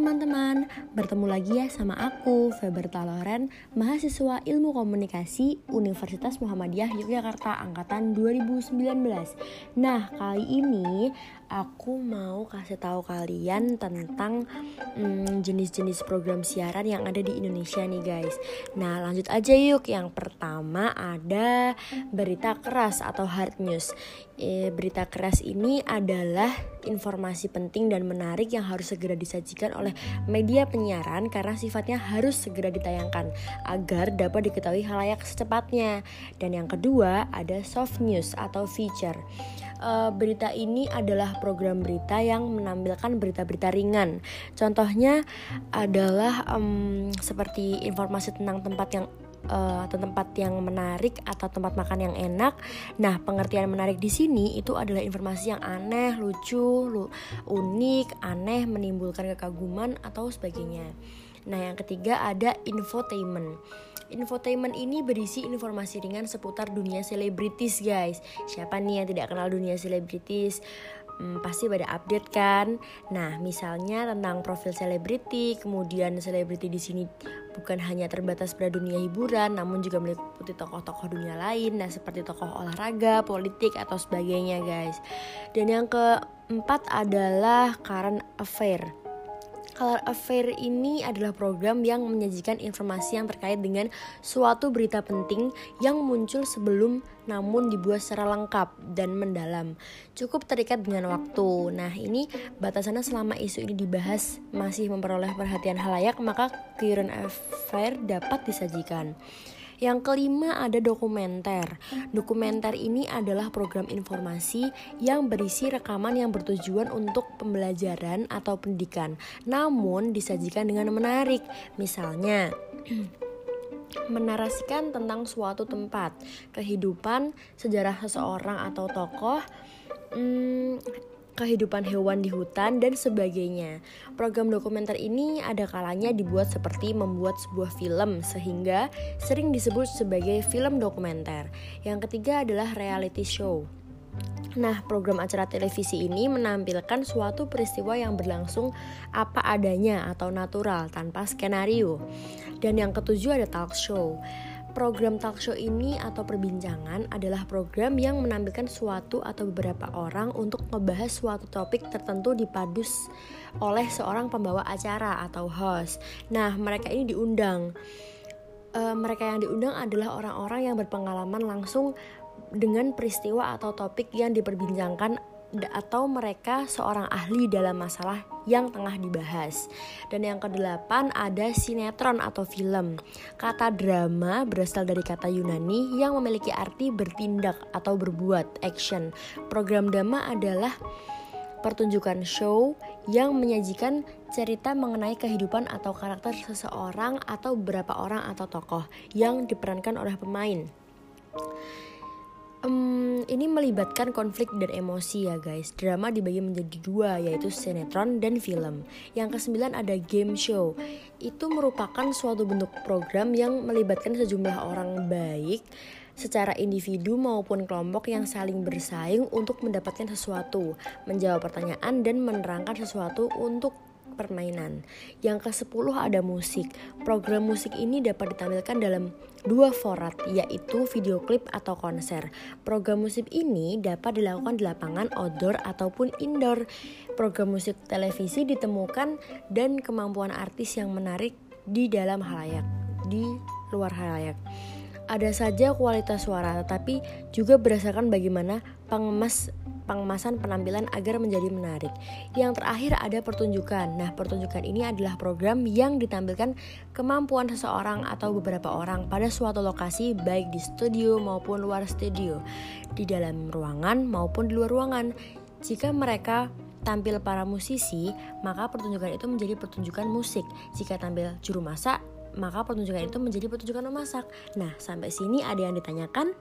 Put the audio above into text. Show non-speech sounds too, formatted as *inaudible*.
teman-teman, bertemu lagi ya sama aku, Feberta Loren, mahasiswa Ilmu Komunikasi Universitas Muhammadiyah Yogyakarta Angkatan 2019. Nah, kali ini aku mau kasih tahu kalian tentang hmm, jenis-jenis program siaran yang ada di Indonesia nih guys. Nah, lanjut aja yuk. Yang pertama ada berita keras atau hard news. E, berita keras ini adalah informasi penting dan menarik yang harus segera disajikan oleh media penyiaran karena sifatnya harus segera ditayangkan agar dapat diketahui halayak secepatnya. Dan yang kedua ada soft news atau feature uh, berita ini adalah program berita yang menampilkan berita-berita ringan. Contohnya adalah um, seperti informasi tentang tempat yang uh, tempat yang menarik atau tempat makan yang enak. Nah, pengertian menarik di sini itu adalah informasi yang aneh, lucu, lu, unik, aneh, menimbulkan kekaguman atau sebagainya. Nah, yang ketiga ada infotainment. Infotainment ini berisi informasi ringan seputar dunia selebritis, guys. Siapa nih yang tidak kenal dunia selebritis? Hmm, pasti pada update kan. Nah, misalnya tentang profil selebriti, kemudian selebriti di sini bukan hanya terbatas pada dunia hiburan, namun juga meliputi tokoh-tokoh dunia lain, nah seperti tokoh olahraga, politik atau sebagainya, guys. Dan yang keempat adalah current affair. Color Affair ini adalah program yang menyajikan informasi yang terkait dengan suatu berita penting yang muncul sebelum namun dibuat secara lengkap dan mendalam. Cukup terikat dengan waktu. Nah, ini batasannya selama isu ini dibahas masih memperoleh perhatian halayak, maka Current Affair dapat disajikan. Yang kelima ada dokumenter. Dokumenter ini adalah program informasi yang berisi rekaman yang bertujuan untuk pembelajaran atau pendidikan, namun disajikan dengan menarik. Misalnya, *clears throat* menarasikan tentang suatu tempat, kehidupan, sejarah seseorang atau tokoh, hmm, kehidupan hewan di hutan, dan sebagainya. Program dokumenter ini ada kalanya dibuat seperti membuat sebuah film, sehingga sering disebut sebagai film dokumenter. Yang ketiga adalah reality show. Nah, program acara televisi ini menampilkan suatu peristiwa yang berlangsung apa adanya atau natural tanpa skenario. Dan yang ketujuh ada talk show. Program talk show ini atau perbincangan adalah program yang menampilkan suatu atau beberapa orang untuk membahas suatu topik tertentu dipadus oleh seorang pembawa acara atau host. Nah, mereka ini diundang. E, mereka yang diundang adalah orang-orang yang berpengalaman langsung dengan peristiwa atau topik yang diperbincangkan atau mereka seorang ahli dalam masalah yang tengah dibahas. Dan yang kedelapan ada sinetron atau film. Kata drama berasal dari kata Yunani yang memiliki arti bertindak atau berbuat, action. Program drama adalah pertunjukan show yang menyajikan cerita mengenai kehidupan atau karakter seseorang atau beberapa orang atau tokoh yang diperankan oleh pemain. Um, ini melibatkan konflik dan emosi ya guys. Drama dibagi menjadi dua yaitu sinetron dan film. Yang kesembilan ada game show. Itu merupakan suatu bentuk program yang melibatkan sejumlah orang baik secara individu maupun kelompok yang saling bersaing untuk mendapatkan sesuatu, menjawab pertanyaan dan menerangkan sesuatu untuk permainan. Yang ke-10 ada musik. Program musik ini dapat ditampilkan dalam dua format, yaitu video klip atau konser. Program musik ini dapat dilakukan di lapangan outdoor ataupun indoor. Program musik televisi ditemukan dan kemampuan artis yang menarik di dalam halayak, di luar halayak ada saja kualitas suara, tetapi juga berdasarkan bagaimana pengemas pengemasan penampilan agar menjadi menarik. Yang terakhir ada pertunjukan. Nah, pertunjukan ini adalah program yang ditampilkan kemampuan seseorang atau beberapa orang pada suatu lokasi baik di studio maupun luar studio, di dalam ruangan maupun di luar ruangan. Jika mereka tampil para musisi, maka pertunjukan itu menjadi pertunjukan musik. Jika tampil juru masak, maka pertunjukan itu menjadi pertunjukan memasak. Nah, sampai sini ada yang ditanyakan?